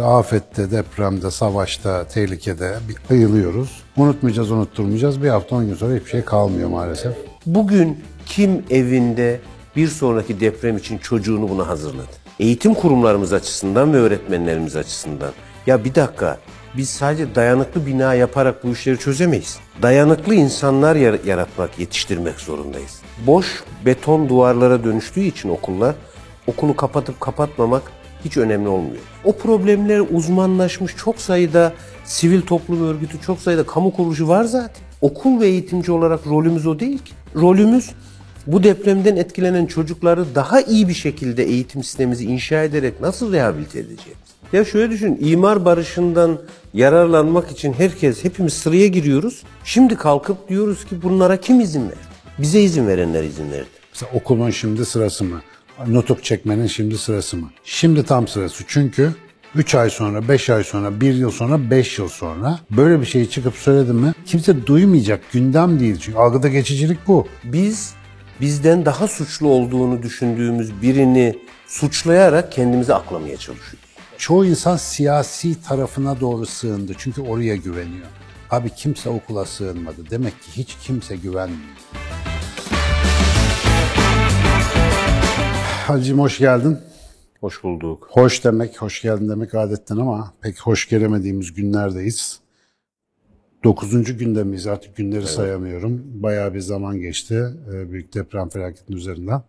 türlü afette, depremde, savaşta, tehlikede bir ayılıyoruz. Unutmayacağız, unutturmayacağız. Bir hafta on gün sonra hiçbir şey kalmıyor maalesef. Bugün kim evinde bir sonraki deprem için çocuğunu buna hazırladı? Eğitim kurumlarımız açısından ve öğretmenlerimiz açısından. Ya bir dakika biz sadece dayanıklı bina yaparak bu işleri çözemeyiz. Dayanıklı insanlar yar- yaratmak, yetiştirmek zorundayız. Boş beton duvarlara dönüştüğü için okullar okulu kapatıp kapatmamak hiç önemli olmuyor. O problemler uzmanlaşmış çok sayıda sivil toplum örgütü, çok sayıda kamu kuruluşu var zaten. Okul ve eğitimci olarak rolümüz o değil ki. Rolümüz bu depremden etkilenen çocukları daha iyi bir şekilde eğitim sistemimizi inşa ederek nasıl rehabilite edeceğiz? Ya şöyle düşün, imar barışından yararlanmak için herkes, hepimiz sıraya giriyoruz. Şimdi kalkıp diyoruz ki bunlara kim izin verdi? Bize izin verenler izin verdi. Mesela okulun şimdi sırası mı? Nutuk çekmenin şimdi sırası mı? Şimdi tam sırası. Çünkü 3 ay sonra, 5 ay sonra, 1 yıl sonra, 5 yıl sonra böyle bir şeyi çıkıp söyledim mi kimse duymayacak. Gündem değil. Çünkü algıda geçicilik bu. Biz bizden daha suçlu olduğunu düşündüğümüz birini suçlayarak kendimizi aklamaya çalışıyoruz. Çoğu insan siyasi tarafına doğru sığındı. Çünkü oraya güveniyor. Abi kimse okula sığınmadı. Demek ki hiç kimse güvenmiyor. Hacım hoş geldin. Hoş bulduk. Hoş demek, hoş geldin demek adetten ama pek hoş gelemediğimiz günlerdeyiz. Dokuzuncu günde miyiz artık günleri sayamıyorum. Bayağı bir zaman geçti e, büyük deprem felaketinin üzerinden.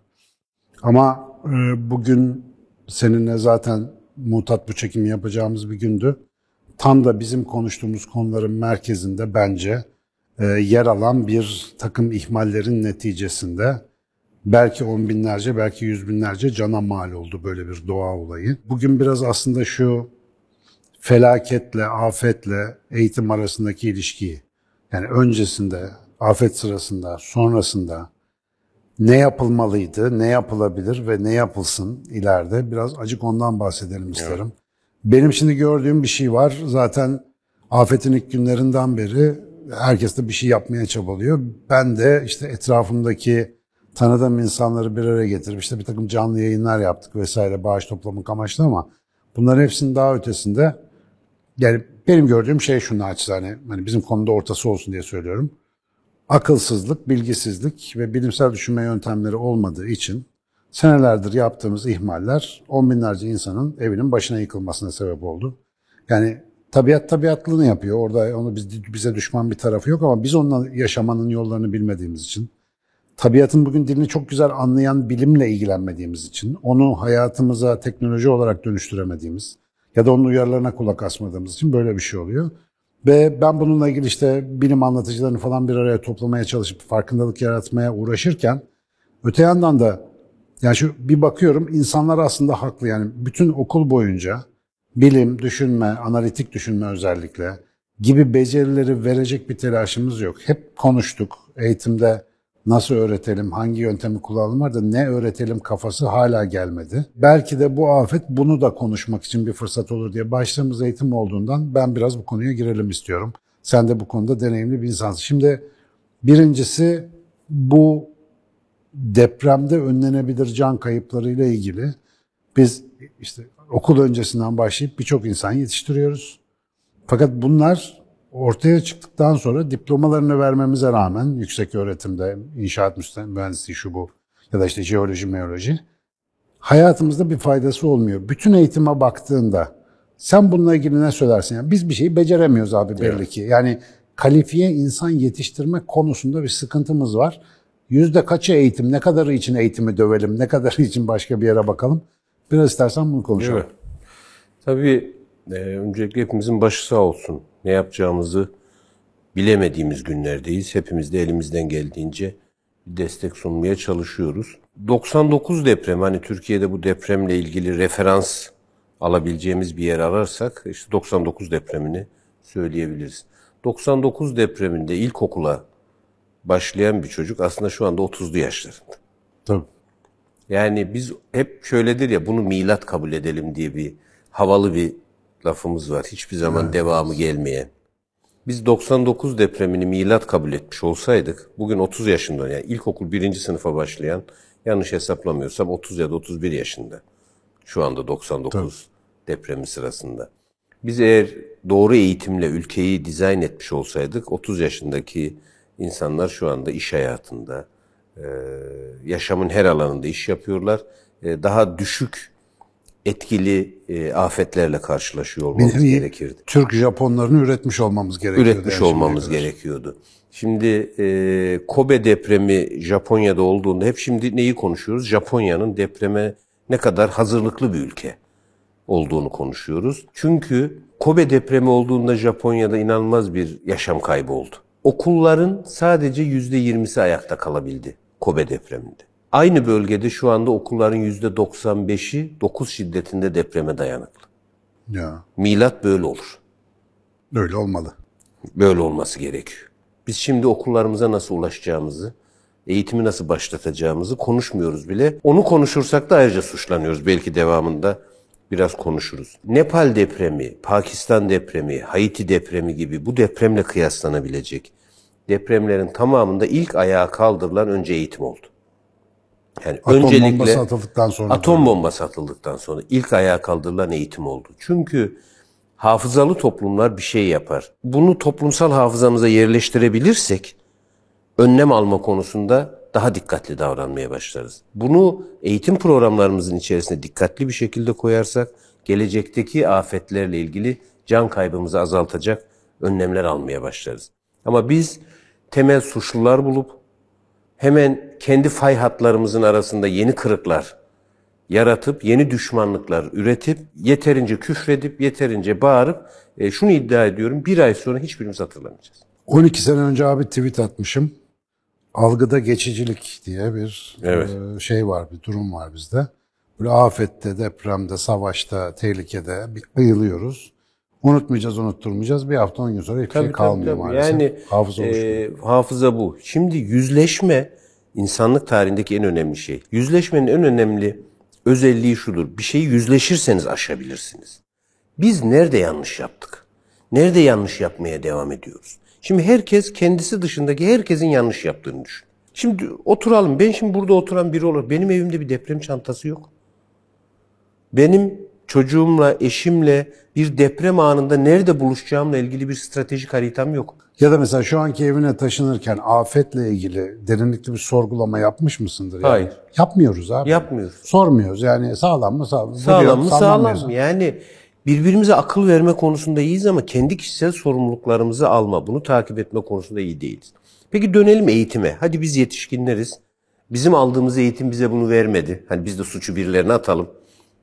Ama e, bugün seninle zaten mutat bu çekimi yapacağımız bir gündü. Tam da bizim konuştuğumuz konuların merkezinde bence e, yer alan bir takım ihmallerin neticesinde belki on binlerce, belki yüz binlerce cana mal oldu böyle bir doğa olayı. Bugün biraz aslında şu felaketle, afetle eğitim arasındaki ilişkiyi, yani öncesinde, afet sırasında, sonrasında ne yapılmalıydı, ne yapılabilir ve ne yapılsın ileride biraz acık ondan bahsedelim isterim. Benim şimdi gördüğüm bir şey var. Zaten afetin ilk günlerinden beri herkes de bir şey yapmaya çabalıyor. Ben de işte etrafımdaki tanıdığım insanları bir araya getirip işte bir takım canlı yayınlar yaptık vesaire bağış toplamak amaçlı ama bunların hepsinin daha ötesinde yani benim gördüğüm şey şu naçizane hani bizim konuda ortası olsun diye söylüyorum. Akılsızlık, bilgisizlik ve bilimsel düşünme yöntemleri olmadığı için senelerdir yaptığımız ihmaller on binlerce insanın evinin başına yıkılmasına sebep oldu. Yani tabiat tabiatlığını yapıyor. Orada onu biz, bize düşman bir tarafı yok ama biz onunla yaşamanın yollarını bilmediğimiz için tabiatın bugün dilini çok güzel anlayan bilimle ilgilenmediğimiz için, onu hayatımıza teknoloji olarak dönüştüremediğimiz ya da onun uyarılarına kulak asmadığımız için böyle bir şey oluyor. Ve ben bununla ilgili işte bilim anlatıcılarını falan bir araya toplamaya çalışıp farkındalık yaratmaya uğraşırken öte yandan da yani şu bir bakıyorum insanlar aslında haklı yani bütün okul boyunca bilim, düşünme, analitik düşünme özellikle gibi becerileri verecek bir telaşımız yok. Hep konuştuk eğitimde nasıl öğretelim, hangi yöntemi kullanalım da ne öğretelim kafası hala gelmedi. Belki de bu afet bunu da konuşmak için bir fırsat olur diye başladığımız eğitim olduğundan ben biraz bu konuya girelim istiyorum. Sen de bu konuda deneyimli bir insansın. Şimdi birincisi bu depremde önlenebilir can kayıplarıyla ilgili biz işte okul öncesinden başlayıp birçok insan yetiştiriyoruz. Fakat bunlar ortaya çıktıktan sonra diplomalarını vermemize rağmen yüksek öğretimde inşaat mühendisliği şu bu ya da işte jeoloji, meoloji hayatımızda bir faydası olmuyor. Bütün eğitime baktığında sen bununla ilgili ne söylersin? Yani biz bir şeyi beceremiyoruz abi belli ki. Yani kalifiye insan yetiştirme konusunda bir sıkıntımız var. Yüzde kaçı eğitim, ne kadarı için eğitimi dövelim, ne kadarı için başka bir yere bakalım. Biraz istersen bunu konuşalım. Evet. Tabii e, öncelikle hepimizin başı sağ olsun. Ne yapacağımızı bilemediğimiz günlerdeyiz. Hepimiz de elimizden geldiğince bir destek sunmaya çalışıyoruz. 99 deprem hani Türkiye'de bu depremle ilgili referans alabileceğimiz bir yer ararsak işte 99 depremini söyleyebiliriz. 99 depreminde ilkokula başlayan bir çocuk aslında şu anda 30'lu yaşlarında. Tabii. Yani biz hep şöyledir ya bunu milat kabul edelim diye bir havalı bir lafımız var. Hiçbir zaman devamı gelmeyen. Biz 99 depremini milat kabul etmiş olsaydık bugün 30 yaşında yani ilkokul birinci sınıfa başlayan yanlış hesaplamıyorsam 30 ya da 31 yaşında. Şu anda 99 depremi sırasında. Biz eğer doğru eğitimle ülkeyi dizayn etmiş olsaydık 30 yaşındaki insanlar şu anda iş hayatında, yaşamın her alanında iş yapıyorlar. Daha düşük etkili e, afetlerle karşılaşıyor olmamız nevi gerekirdi. Türk Japonlarını üretmiş olmamız gerekiyordu. Üretmiş yani olmamız kadar. gerekiyordu. Şimdi e, Kobe depremi Japonya'da olduğunda hep şimdi neyi konuşuyoruz? Japonya'nın depreme ne kadar hazırlıklı bir ülke olduğunu konuşuyoruz. Çünkü Kobe depremi olduğunda Japonya'da inanılmaz bir yaşam kaybı oldu. Okulların sadece %20'si ayakta kalabildi Kobe depreminde. Aynı bölgede şu anda okulların %95'i 9 şiddetinde depreme dayanıklı. Ya, Milat böyle olur. öyle olmalı. Böyle olması gerekiyor. Biz şimdi okullarımıza nasıl ulaşacağımızı, eğitimi nasıl başlatacağımızı konuşmuyoruz bile. Onu konuşursak da ayrıca suçlanıyoruz. Belki devamında biraz konuşuruz. Nepal depremi, Pakistan depremi, Haiti depremi gibi bu depremle kıyaslanabilecek depremlerin tamamında ilk ayağa kaldırılan önce eğitim oldu. Yani Atom öncelikle bombası atıldıktan sonra. atom bombası atıldıktan sonra ilk ayağa kaldırılan eğitim oldu. Çünkü hafızalı toplumlar bir şey yapar. Bunu toplumsal hafızamıza yerleştirebilirsek önlem alma konusunda daha dikkatli davranmaya başlarız. Bunu eğitim programlarımızın içerisine dikkatli bir şekilde koyarsak gelecekteki afetlerle ilgili can kaybımızı azaltacak önlemler almaya başlarız. Ama biz temel suçlular bulup hemen kendi fay hatlarımızın arasında yeni kırıklar yaratıp yeni düşmanlıklar üretip yeterince küfredip yeterince bağırıp e, şunu iddia ediyorum bir ay sonra hiçbirimiz hatırlamayacağız. 12 sene önce abi tweet atmışım. Algıda geçicilik diye bir Evet. e, şey var, bir durum var bizde. Böyle afette, depremde, savaşta, tehlikede bir ayılıyoruz. Unutmayacağız, unutturmayacağız. Bir hafta on gün sonra hiçbir şey kalmıyor tabii. maalesef. Yani Hafıza e, hafıza bu. Şimdi yüzleşme insanlık tarihindeki en önemli şey. Yüzleşmenin en önemli özelliği şudur. Bir şeyi yüzleşirseniz aşabilirsiniz. Biz nerede yanlış yaptık? Nerede yanlış yapmaya devam ediyoruz? Şimdi herkes kendisi dışındaki herkesin yanlış yaptığını düşün. Şimdi oturalım. Ben şimdi burada oturan biri olarak benim evimde bir deprem çantası yok. Benim çocuğumla, eşimle bir deprem anında nerede buluşacağımla ilgili bir stratejik haritam yok. Ya da mesela şu anki evine taşınırken afetle ilgili derinlikli bir sorgulama yapmış mısındır? Yani? Hayır. Yapmıyoruz abi. Yapmıyoruz. Sormuyoruz yani sağlam mı sağlam, Sağlam mı duruyor, sallanmıyor. sağlam. Yani birbirimize akıl verme konusunda iyiyiz ama kendi kişisel sorumluluklarımızı alma, bunu takip etme konusunda iyi değiliz. Peki dönelim eğitime. Hadi biz yetişkinleriz. Bizim aldığımız eğitim bize bunu vermedi. Hani biz de suçu birilerine atalım.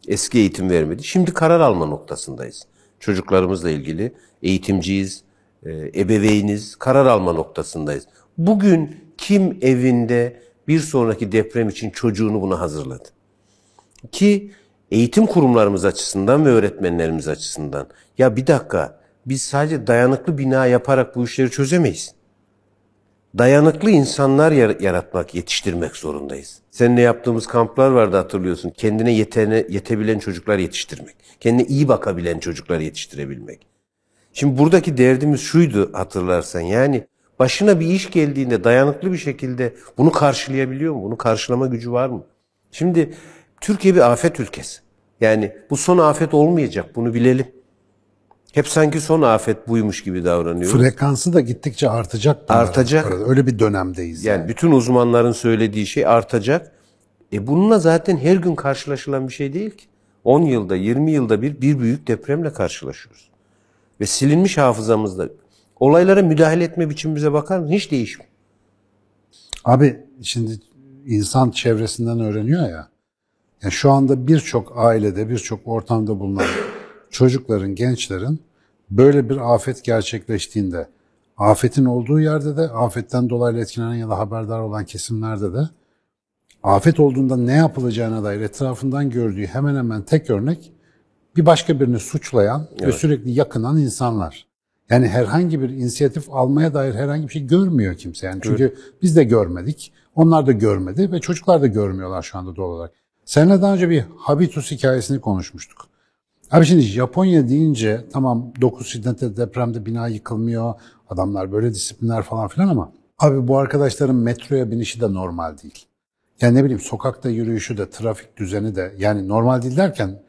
Eski eğitim vermedi. Şimdi karar alma noktasındayız. Çocuklarımızla ilgili eğitimciyiz, e, ebeveyniz, karar alma noktasındayız. Bugün kim evinde bir sonraki deprem için çocuğunu buna hazırladı? Ki eğitim kurumlarımız açısından ve öğretmenlerimiz açısından ya bir dakika biz sadece dayanıklı bina yaparak bu işleri çözemeyiz. Dayanıklı insanlar yar- yaratmak, yetiştirmek zorundayız. Seninle yaptığımız kamplar vardı hatırlıyorsun. Kendine yetene, yetebilen çocuklar yetiştirmek. Kendine iyi bakabilen çocuklar yetiştirebilmek. Şimdi buradaki derdimiz şuydu hatırlarsan yani başına bir iş geldiğinde dayanıklı bir şekilde bunu karşılayabiliyor mu? Bunu karşılama gücü var mı? Şimdi Türkiye bir afet ülkesi. Yani bu son afet olmayacak bunu bilelim. Hep sanki son afet buymuş gibi davranıyoruz. Frekansı da gittikçe artacak. Artacak. Öyle bir dönemdeyiz. Yani. Yani bütün uzmanların söylediği şey artacak. E bununla zaten her gün karşılaşılan bir şey değil ki. 10 yılda, 20 yılda bir bir büyük depremle karşılaşıyoruz. Ve silinmiş hafızamızda olaylara müdahale etme biçimimize bakar mısın? Hiç değişmiyor. Abi şimdi insan çevresinden öğreniyor ya. Yani şu anda birçok ailede, birçok ortamda bulunan çocukların, gençlerin böyle bir afet gerçekleştiğinde, afetin olduğu yerde de, afetten dolayı etkilenen ya da haberdar olan kesimlerde de afet olduğunda ne yapılacağına dair etrafından gördüğü hemen hemen tek örnek bir başka birini suçlayan ve sürekli yakınan insanlar. Yani herhangi bir inisiyatif almaya dair herhangi bir şey görmüyor kimse. Yani çünkü biz de görmedik, onlar da görmedi ve çocuklar da görmüyorlar şu anda doğal olarak. Seninle daha önce bir habitus hikayesini konuşmuştuk. Abi şimdi Japonya deyince tamam 9 şiddetli depremde bina yıkılmıyor, adamlar böyle disiplinler falan filan ama abi bu arkadaşların metroya binişi de normal değil. Yani ne bileyim sokakta yürüyüşü de, trafik düzeni de yani normal değil derken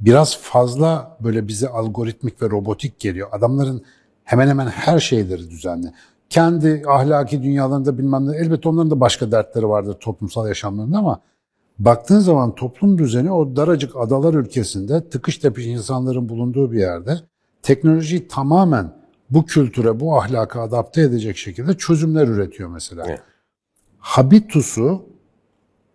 biraz fazla böyle bize algoritmik ve robotik geliyor. Adamların hemen hemen her şeyleri düzenli. Kendi ahlaki dünyalarında bilmem ne elbette onların da başka dertleri vardır toplumsal yaşamlarında ama baktığın zaman toplum düzeni o daracık adalar ülkesinde tıkış tepiş insanların bulunduğu bir yerde teknolojiyi tamamen bu kültüre, bu ahlaka adapte edecek şekilde çözümler üretiyor mesela. Evet. Habitusu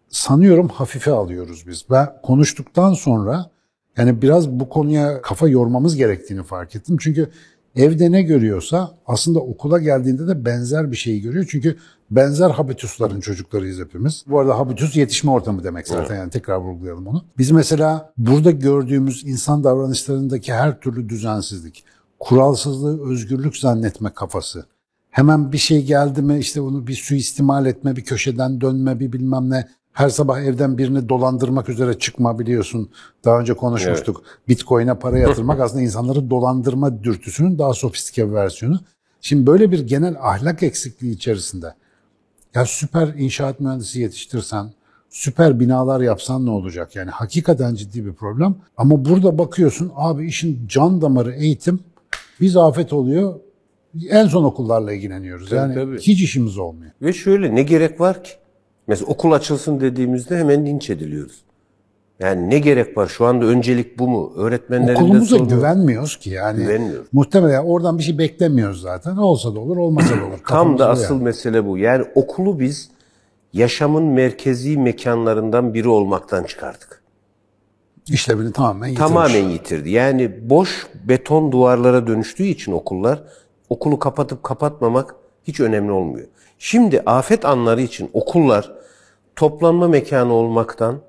sanıyorum hafife alıyoruz biz. Ben konuştuktan sonra yani biraz bu konuya kafa yormamız gerektiğini fark ettim. Çünkü evde ne görüyorsa aslında okula geldiğinde de benzer bir şeyi görüyor. Çünkü benzer habitusların çocuklarıyız hepimiz. Bu arada habitus yetişme ortamı demek zaten yani tekrar vurgulayalım onu. Biz mesela burada gördüğümüz insan davranışlarındaki her türlü düzensizlik, kuralsızlığı özgürlük zannetme kafası. Hemen bir şey geldi mi işte onu bir suistimal etme, bir köşeden dönme, bir bilmem ne. Her sabah evden birini dolandırmak üzere çıkma biliyorsun. Daha önce konuşmuştuk. Bitcoin'e para yatırmak aslında insanları dolandırma dürtüsünün daha sofistike bir versiyonu. Şimdi böyle bir genel ahlak eksikliği içerisinde ya süper inşaat mühendisi yetiştirsen, süper binalar yapsan ne olacak? Yani hakikaten ciddi bir problem. Ama burada bakıyorsun abi işin can damarı eğitim biz afet oluyor. En son okullarla ilgileniyoruz. Tabii, yani tabii. hiç işimiz olmuyor. Ve şöyle ne gerek var ki? Mesela okul açılsın dediğimizde hemen linç ediliyoruz. Yani ne gerek var? Şu anda öncelik bu mu? Öğretmenlerin de Okulumuza sorunu- güvenmiyoruz ki yani. Güvenmiyoruz. Muhtemelen oradan bir şey beklemiyoruz zaten. Olsa da olur, olmasa da olur. Tam da asıl yani. mesele bu. Yani okulu biz yaşamın merkezi mekanlarından biri olmaktan çıkardık. işlevini tamamen yitirmiş. Tamamen yitirdi. Yani boş beton duvarlara dönüştüğü için okullar okulu kapatıp kapatmamak hiç önemli olmuyor. Şimdi afet anları için okullar toplanma mekanı olmaktan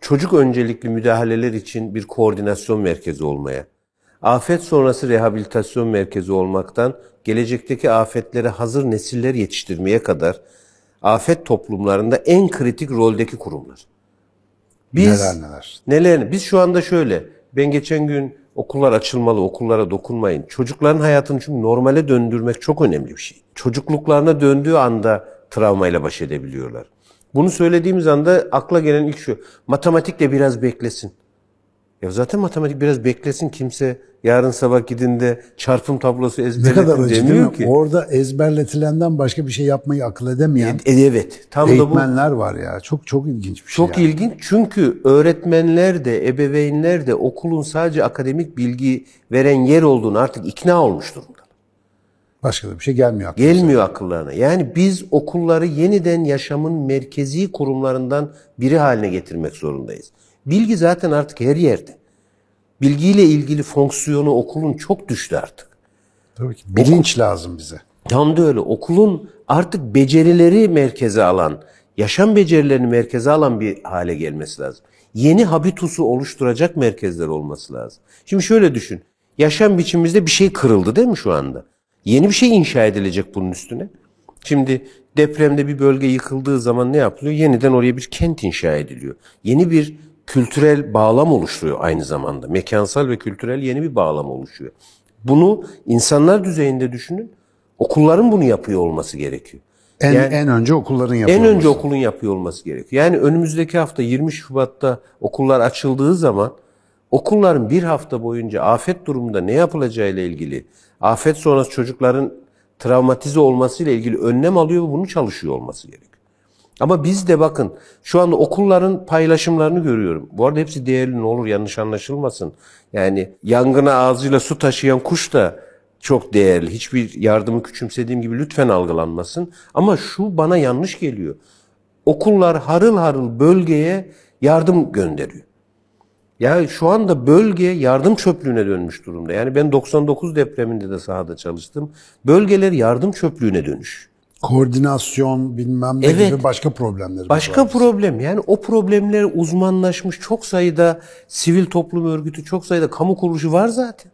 çocuk öncelikli müdahaleler için bir koordinasyon merkezi olmaya, afet sonrası rehabilitasyon merkezi olmaktan gelecekteki afetlere hazır nesiller yetiştirmeye kadar afet toplumlarında en kritik roldeki kurumlar. Biz Neler neler. Neler? Biz şu anda şöyle. Ben geçen gün okullar açılmalı, okullara dokunmayın. Çocukların hayatını çünkü normale döndürmek çok önemli bir şey. Çocukluklarına döndüğü anda travmayla baş edebiliyorlar. Bunu söylediğimiz anda akla gelen ilk şu. Matematik de biraz beklesin. Ya zaten matematik biraz beklesin. Kimse yarın sabah gidinde çarpım tablosu Ne ezberletin kadar acı değil demiyor mi? ki. Orada ezberletilenden başka bir şey yapmayı akıl edemeyen E, evet. Tam da bu. eğitmenler var ya. Çok çok ilginç bir şey. Çok yani. ilginç çünkü öğretmenler de ebeveynler de okulun sadece akademik bilgi veren yer olduğunu artık ikna olmuş durumda. Başka da bir şey gelmiyor aklımıza. Gelmiyor akıllarına. Yani biz okulları yeniden yaşamın merkezi kurumlarından biri haline getirmek zorundayız. Bilgi zaten artık her yerde. Bilgiyle ilgili fonksiyonu okulun çok düştü artık. Tabii ki. Bilinç lazım bize. Tam da öyle. Okulun artık becerileri merkeze alan, yaşam becerilerini merkeze alan bir hale gelmesi lazım. Yeni habitusu oluşturacak merkezler olması lazım. Şimdi şöyle düşün. Yaşam biçimimizde bir şey kırıldı değil mi şu anda? Yeni bir şey inşa edilecek bunun üstüne. Şimdi depremde bir bölge yıkıldığı zaman ne yapılıyor? Yeniden oraya bir kent inşa ediliyor. Yeni bir kültürel bağlam oluşturuyor aynı zamanda. Mekansal ve kültürel yeni bir bağlam oluşuyor. Bunu insanlar düzeyinde düşünün. Okulların bunu yapıyor olması gerekiyor. En, Yani- en önce okulların yapıyor En önce olması. okulun yapıyor olması gerekiyor. Yani önümüzdeki hafta 20 Şubat'ta okullar açıldığı zaman okulların bir hafta boyunca afet durumunda ne yapılacağıyla ilgili, afet sonrası çocukların travmatize olmasıyla ilgili önlem alıyor ve bunu çalışıyor olması gerekiyor. Ama biz de bakın şu anda okulların paylaşımlarını görüyorum. Bu arada hepsi değerli ne olur yanlış anlaşılmasın. Yani yangına ağzıyla su taşıyan kuş da çok değerli. Hiçbir yardımı küçümsediğim gibi lütfen algılanmasın. Ama şu bana yanlış geliyor. Okullar harıl harıl bölgeye yardım gönderiyor. Ya şu anda bölge yardım çöplüğüne dönmüş durumda. Yani ben 99 depreminde de sahada çalıştım. Bölgeler yardım çöplüğüne dönüş. Koordinasyon bilmem ne Evet. gibi başka problemlerimiz Başka var. problem yani o problemler uzmanlaşmış çok sayıda sivil toplum örgütü, çok sayıda kamu kuruluşu var zaten.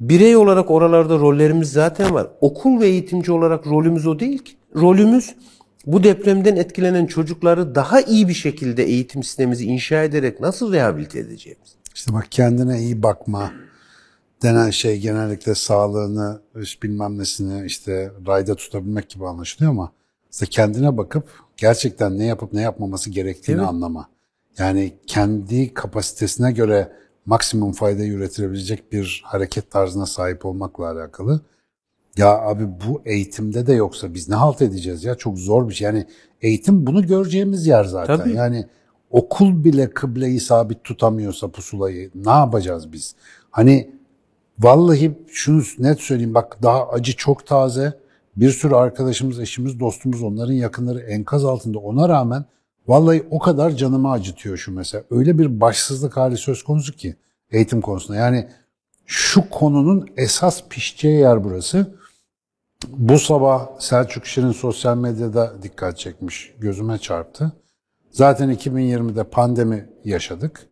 Birey olarak oralarda rollerimiz zaten var. Okul ve eğitimci olarak rolümüz o değil ki. Rolümüz bu depremden etkilenen çocukları daha iyi bir şekilde eğitim sistemimizi inşa ederek nasıl rehabilite edeceğimiz. İşte bak kendine iyi bakma denen şey genellikle sağlığını, bilmem nesini işte rayda tutabilmek gibi anlaşılıyor ama işte kendine bakıp gerçekten ne yapıp ne yapmaması gerektiğini Evet. anlama. Yani kendi kapasitesine göre maksimum faydayı üretilebilecek bir hareket tarzına sahip olmakla alakalı. Ya abi bu eğitimde de yoksa biz ne halt edeceğiz ya? Çok zor bir şey. Yani eğitim bunu göreceğimiz yer zaten. Tabii. Yani okul bile kıbleyi sabit tutamıyorsa pusulayı ne yapacağız biz? Hani vallahi şunu net söyleyeyim bak daha acı çok taze. Bir sürü arkadaşımız, eşimiz, dostumuz, onların yakınları enkaz altında. Ona rağmen vallahi o kadar canımı acıtıyor şu mesela. Öyle bir başsızlık hali söz konusu ki eğitim konusunda. Yani şu konunun esas pişeceği yer burası. Bu sabah Selçuk Şirin sosyal medyada dikkat çekmiş, gözüme çarptı. Zaten 2020'de pandemi yaşadık.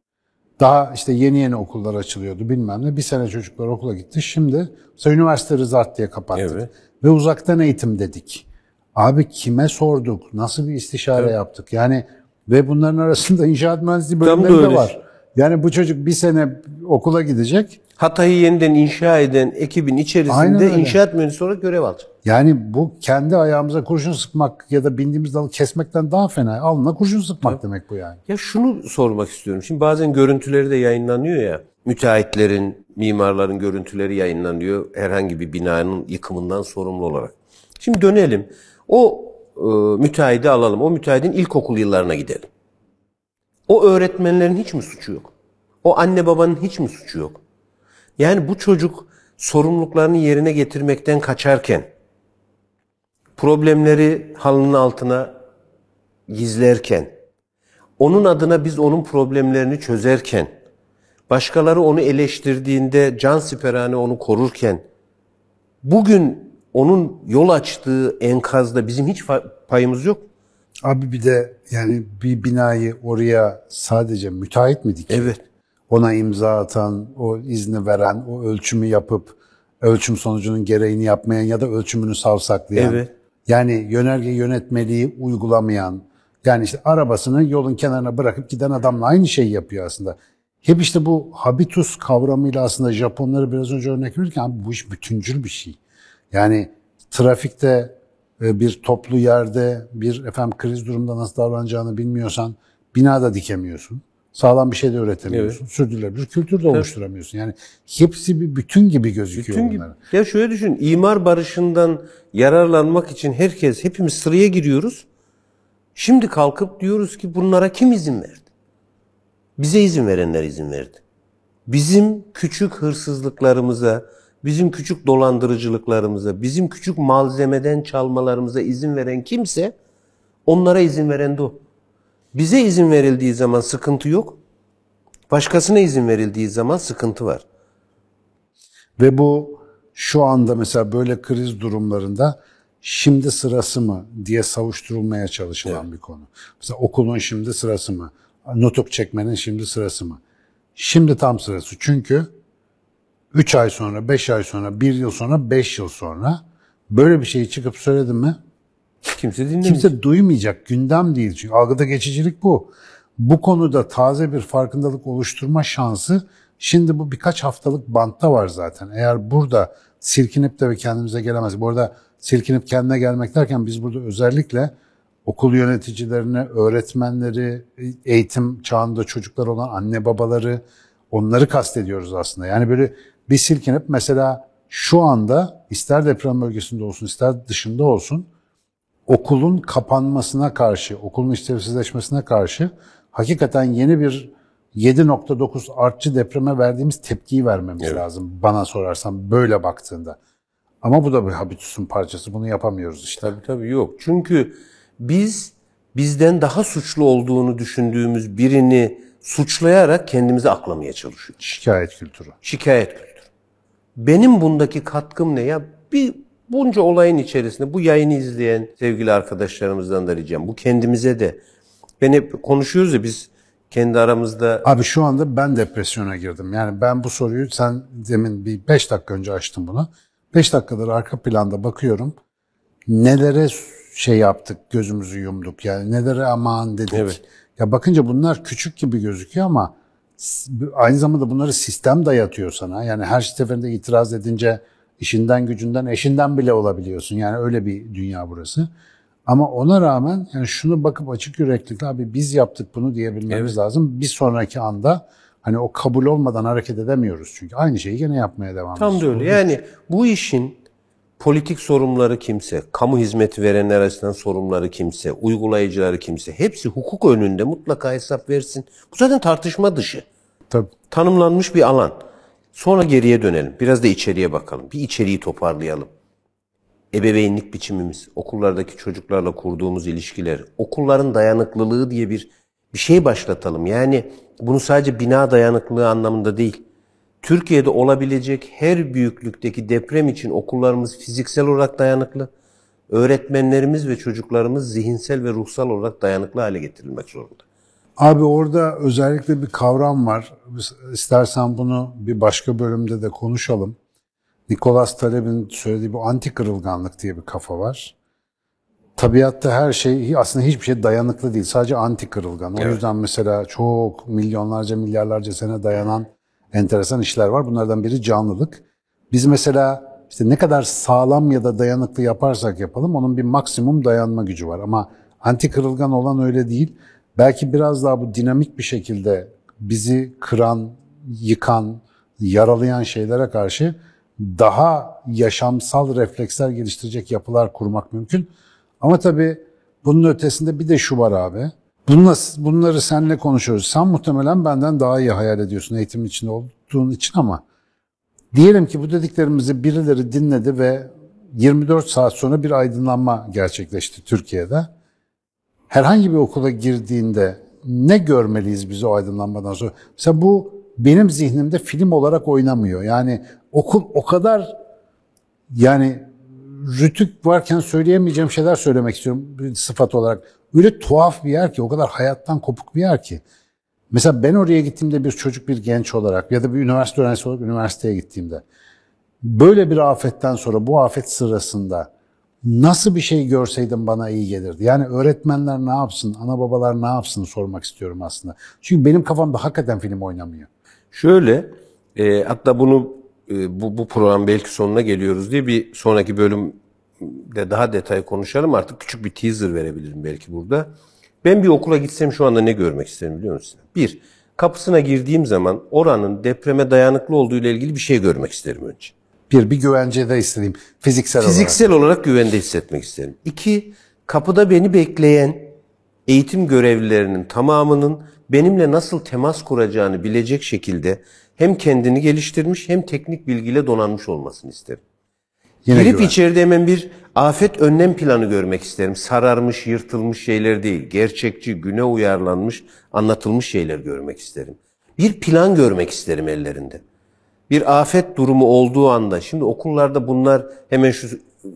Daha işte yeni yeni okullar açılıyordu bilmem ne. Bir sene çocuklar okula gitti. Şimdi mesela üniversite rızat diye kapattık. Evet. Ve uzaktan eğitim dedik. Abi kime sorduk? Nasıl bir istişare yaptık? Yani ve bunların arasında inşaat mühendisliği bölümleri de var. Yani bu çocuk bir sene okula gidecek. Hatay'ı yeniden inşa eden ekibin içerisinde inşaat mühendisi olarak görev alacak. Yani bu kendi ayağımıza kurşun sıkmak ya da bindiğimiz dalı kesmekten daha fena. Alnına kurşun sıkmak demek bu yani. Ya şunu sormak istiyorum. Şimdi bazen görüntüleri de yayınlanıyor ya. Müteahhitlerin, mimarların görüntüleri yayınlanıyor herhangi bir binanın yıkımından sorumlu olarak. Şimdi dönelim. O e, müteahhidi alalım. O müteahhidin ilkokul yıllarına gidelim. O öğretmenlerin hiç mi suçu yok? O anne babanın hiç mi suçu yok? Yani bu çocuk sorumluluklarını yerine getirmekten kaçarken, problemleri halının altına gizlerken, onun adına biz onun problemlerini çözerken, başkaları onu eleştirdiğinde can siperhane onu korurken, bugün onun yol açtığı enkazda bizim hiç payımız yok. Abi bir de yani bir binayı oraya sadece müteahhit mi dikiyor? Evet. Ona imza atan, o izni veren, o ölçümü yapıp ölçüm sonucunun gereğini yapmayan ya da ölçümünü savsaklayan. Evet. Yani yönerge yönetmeliği uygulamayan. Yani işte arabasını yolun kenarına bırakıp giden adamla aynı şeyi yapıyor aslında. Hep işte bu habitus kavramıyla aslında Japonları biraz önce örnek verirken bu iş bütüncül bir şey. Yani trafikte bir toplu yerde bir efendim kriz durumda nasıl davranacağını bilmiyorsan binada dikemiyorsun. Sağlam bir şey de üretemiyorsun. Sürdürülebilir kültür de oluşturamıyorsun. Yani hepsi bir bütün gibi gözüküyor Bütün gibi. Ya şöyle düşün, imar barışından yararlanmak için herkes, hepimiz sıraya giriyoruz. Şimdi kalkıp diyoruz ki bunlara kim izin verdi? Bize izin verenler izin verdi. Bizim küçük hırsızlıklarımıza, bizim küçük dolandırıcılıklarımıza, bizim küçük malzemeden çalmalarımıza izin veren kimse onlara izin veren de o. Bize izin verildiği zaman sıkıntı yok. Başkasına izin verildiği zaman sıkıntı var. Ve bu şu anda mesela böyle kriz durumlarında şimdi sırası mı diye savuşturulmaya çalışılan bir konu. Mesela okulun şimdi sırası mı? Nutuk çekmenin şimdi sırası mı? Şimdi tam sırası. Çünkü 3 ay sonra, 5 ay sonra, 1 yıl sonra, 5 yıl sonra böyle bir şeyi çıkıp söyledim mi Kimse dinlemiyor. kimse duymayacak. Gündem değil. Çünkü algıda geçicilik bu. Bu konuda taze bir farkındalık oluşturma şansı şimdi bu birkaç haftalık bantta var zaten. Eğer burada silkinip de ve kendimize gelemez. Bu arada silkinip kendine gelmek derken biz burada özellikle okul yöneticilerine, öğretmenleri, eğitim çağında çocuklar olan anne babaları onları kastediyoruz aslında. Yani böyle bir silkinip mesela şu anda ister deprem bölgesinde olsun ister dışında olsun okulun kapanmasına karşı, okulun işlevsizleşmesine karşı hakikaten yeni bir 7.9 artçı depreme verdiğimiz tepkiyi vermemiz lazım bana sorarsan böyle baktığında. Ama bu da bir habitusun parçası. Bunu yapamıyoruz işte. Tabii tabii yok. Çünkü biz bizden daha suçlu olduğunu düşündüğümüz birini suçlayarak kendimizi aklamaya çalışıyoruz. Şikayet kültürü. Şikayet kültürü. Benim bundaki katkım ne ya? Bir bunca olayın içerisinde bu yayını izleyen sevgili arkadaşlarımızdan da ricam. Bu kendimize de. Ben hep konuşuyoruz ya biz kendi aramızda Abi şu anda ben depresyona girdim. Yani ben bu soruyu sen demin bir 5 dakika önce açtım bunu. 5 dakikadır arka planda bakıyorum. Nelere şey yaptık, gözümüzü yumduk. Yani nelere aman dedik. Evet. Ya bakınca bunlar küçük gibi gözüküyor ama aynı zamanda bunları sistem dayatıyor sana. Yani her seferinde itiraz edince işinden gücünden eşinden bile olabiliyorsun. Yani öyle bir dünya burası. Ama ona rağmen yani şunu bakıp açık yüreklilikle abi biz yaptık bunu diyebilmemiz lazım. Bir sonraki anda hani o kabul olmadan hareket edemiyoruz çünkü aynı şeyi gene yapmaya devam Tam da ediyoruz. öyle. Yani bu işin politik sorumluları kimse, kamu hizmeti verenler açısından sorumluları kimse, uygulayıcıları kimse, hepsi hukuk önünde mutlaka hesap versin. Bu zaten tartışma dışı. Tabii. Tanımlanmış bir alan. Sonra geriye dönelim. Biraz da içeriye bakalım. Bir içeriği toparlayalım. Ebeveynlik biçimimiz, okullardaki çocuklarla kurduğumuz ilişkiler, okulların dayanıklılığı diye bir bir şey başlatalım. Yani bunu sadece bina dayanıklılığı anlamında değil. Türkiye'de olabilecek her büyüklükteki deprem için okullarımız fiziksel olarak dayanıklı, öğretmenlerimiz ve çocuklarımız zihinsel ve ruhsal olarak dayanıklı hale getirilmek zorunda. Abi orada özellikle bir kavram var. İstersen bunu bir başka bölümde de konuşalım. Nicholas Taleb'in söylediği bu anti kırılganlık diye bir kafa var. Tabiatta her şey aslında hiçbir şey dayanıklı değil. Sadece anti kırılgan. O yüzden mesela çok milyonlarca milyarlarca sene dayanan enteresan işler var. Bunlardan biri canlılık. Biz mesela işte ne kadar sağlam ya da dayanıklı yaparsak yapalım onun bir maksimum dayanma gücü var. Ama anti kırılgan olan öyle değil. Belki biraz daha bu dinamik bir şekilde bizi kıran, yıkan, yaralayan şeylere karşı daha yaşamsal refleksler geliştirecek yapılar kurmak mümkün. Ama tabii bunun ötesinde bir de şu var abi. Bununla, bunları seninle konuşuyoruz. Sen muhtemelen benden daha iyi hayal ediyorsun eğitimin içinde olduğun için ama diyelim ki bu dediklerimizi birileri dinledi ve 24 saat sonra bir aydınlanma gerçekleşti Türkiye'de. Herhangi bir okula girdiğinde ne görmeliyiz biz o aydınlanmadan sonra? Mesela bu benim zihnimde film olarak oynamıyor. Yani okul o kadar yani rütük varken söyleyemeyeceğim şeyler söylemek istiyorum bir sıfat olarak. Öyle tuhaf bir yer ki, o kadar hayattan kopuk bir yer ki. Mesela ben oraya gittiğimde bir çocuk, bir genç olarak ya da bir üniversite öğrencisi olarak üniversiteye gittiğimde böyle bir afetten sonra bu afet sırasında nasıl bir şey görseydim bana iyi gelirdi. Yani öğretmenler ne yapsın, ana babalar ne yapsın sormak istiyorum aslında. Çünkü benim kafamda hakikaten film oynamıyor. Şöyle, e, hatta bunu bu, bu program belki sonuna geliyoruz diye bir sonraki bölümde daha detay konuşalım. Artık küçük bir teaser verebilirim belki burada. Ben bir okula gitsem şu anda ne görmek isterim biliyor musun? Bir, kapısına girdiğim zaman oranın depreme dayanıklı olduğu ile ilgili bir şey görmek isterim önce. Bir, bir güvence de istediğim fiziksel, olarak. Fiziksel olarak güvende hissetmek isterim. İki, kapıda beni bekleyen eğitim görevlilerinin tamamının benimle nasıl temas kuracağını bilecek şekilde hem kendini geliştirmiş hem teknik bilgiyle donanmış olmasını isterim. Yine Girip güven. içeride hemen bir afet önlem planı görmek isterim. Sararmış, yırtılmış şeyler değil. Gerçekçi, güne uyarlanmış, anlatılmış şeyler görmek isterim. Bir plan görmek isterim ellerinde. Bir afet durumu olduğu anda, şimdi okullarda bunlar hemen şu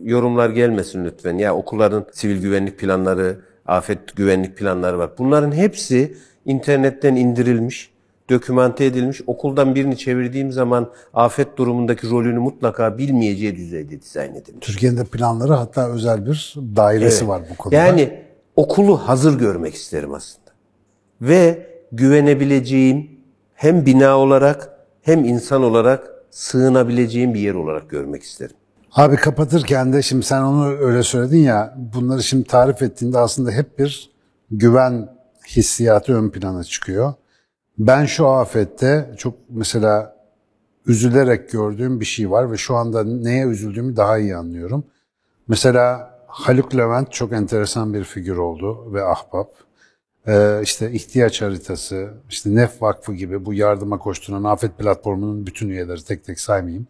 yorumlar gelmesin lütfen. Ya okulların sivil güvenlik planları, afet güvenlik planları var. Bunların hepsi internetten indirilmiş, dokümante edilmiş. Okuldan birini çevirdiğim zaman afet durumundaki rolünü mutlaka bilmeyeceği düzeyde dizayn edilmiş. Türkiye'nin de planları hatta özel bir dairesi Evet. var bu konuda. Yani okulu hazır görmek isterim aslında. Ve güvenebileceğim hem bina olarak hem insan olarak sığınabileceğim bir yer olarak görmek isterim. Abi kapatırken de şimdi sen onu öyle söyledin ya bunları şimdi tarif ettiğinde aslında hep bir güven hissiyatı ön plana çıkıyor. Ben şu afette çok mesela üzülerek gördüğüm bir şey var ve şu anda neye üzüldüğümü daha iyi anlıyorum. Mesela Haluk Levent çok enteresan bir figür oldu ve ahbap. Ee, işte ihtiyaç haritası, işte Nef Vakfı gibi bu yardıma koşturan afet platformunun bütün üyeleri tek tek saymayayım.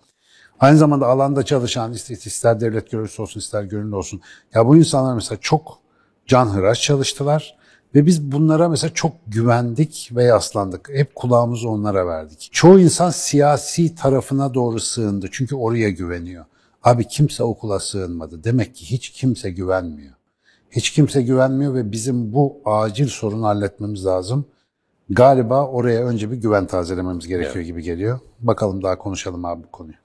Aynı zamanda alanda çalışan ister, devlet görevlisi olsun ister gönüllü olsun. Ya bu insanlar mesela çok canhıraş çalıştılar ve biz bunlara mesela çok güvendik ve yaslandık. Hep kulağımızı onlara verdik. Çoğu insan siyasi tarafına doğru sığındı çünkü oraya güveniyor. Abi kimse okula sığınmadı. Demek ki hiç kimse güvenmiyor. Hiç kimse güvenmiyor ve bizim bu acil sorunu halletmemiz lazım. Galiba oraya önce bir güven tazelememiz gerekiyor gibi geliyor. Bakalım daha konuşalım abi bu konuyu.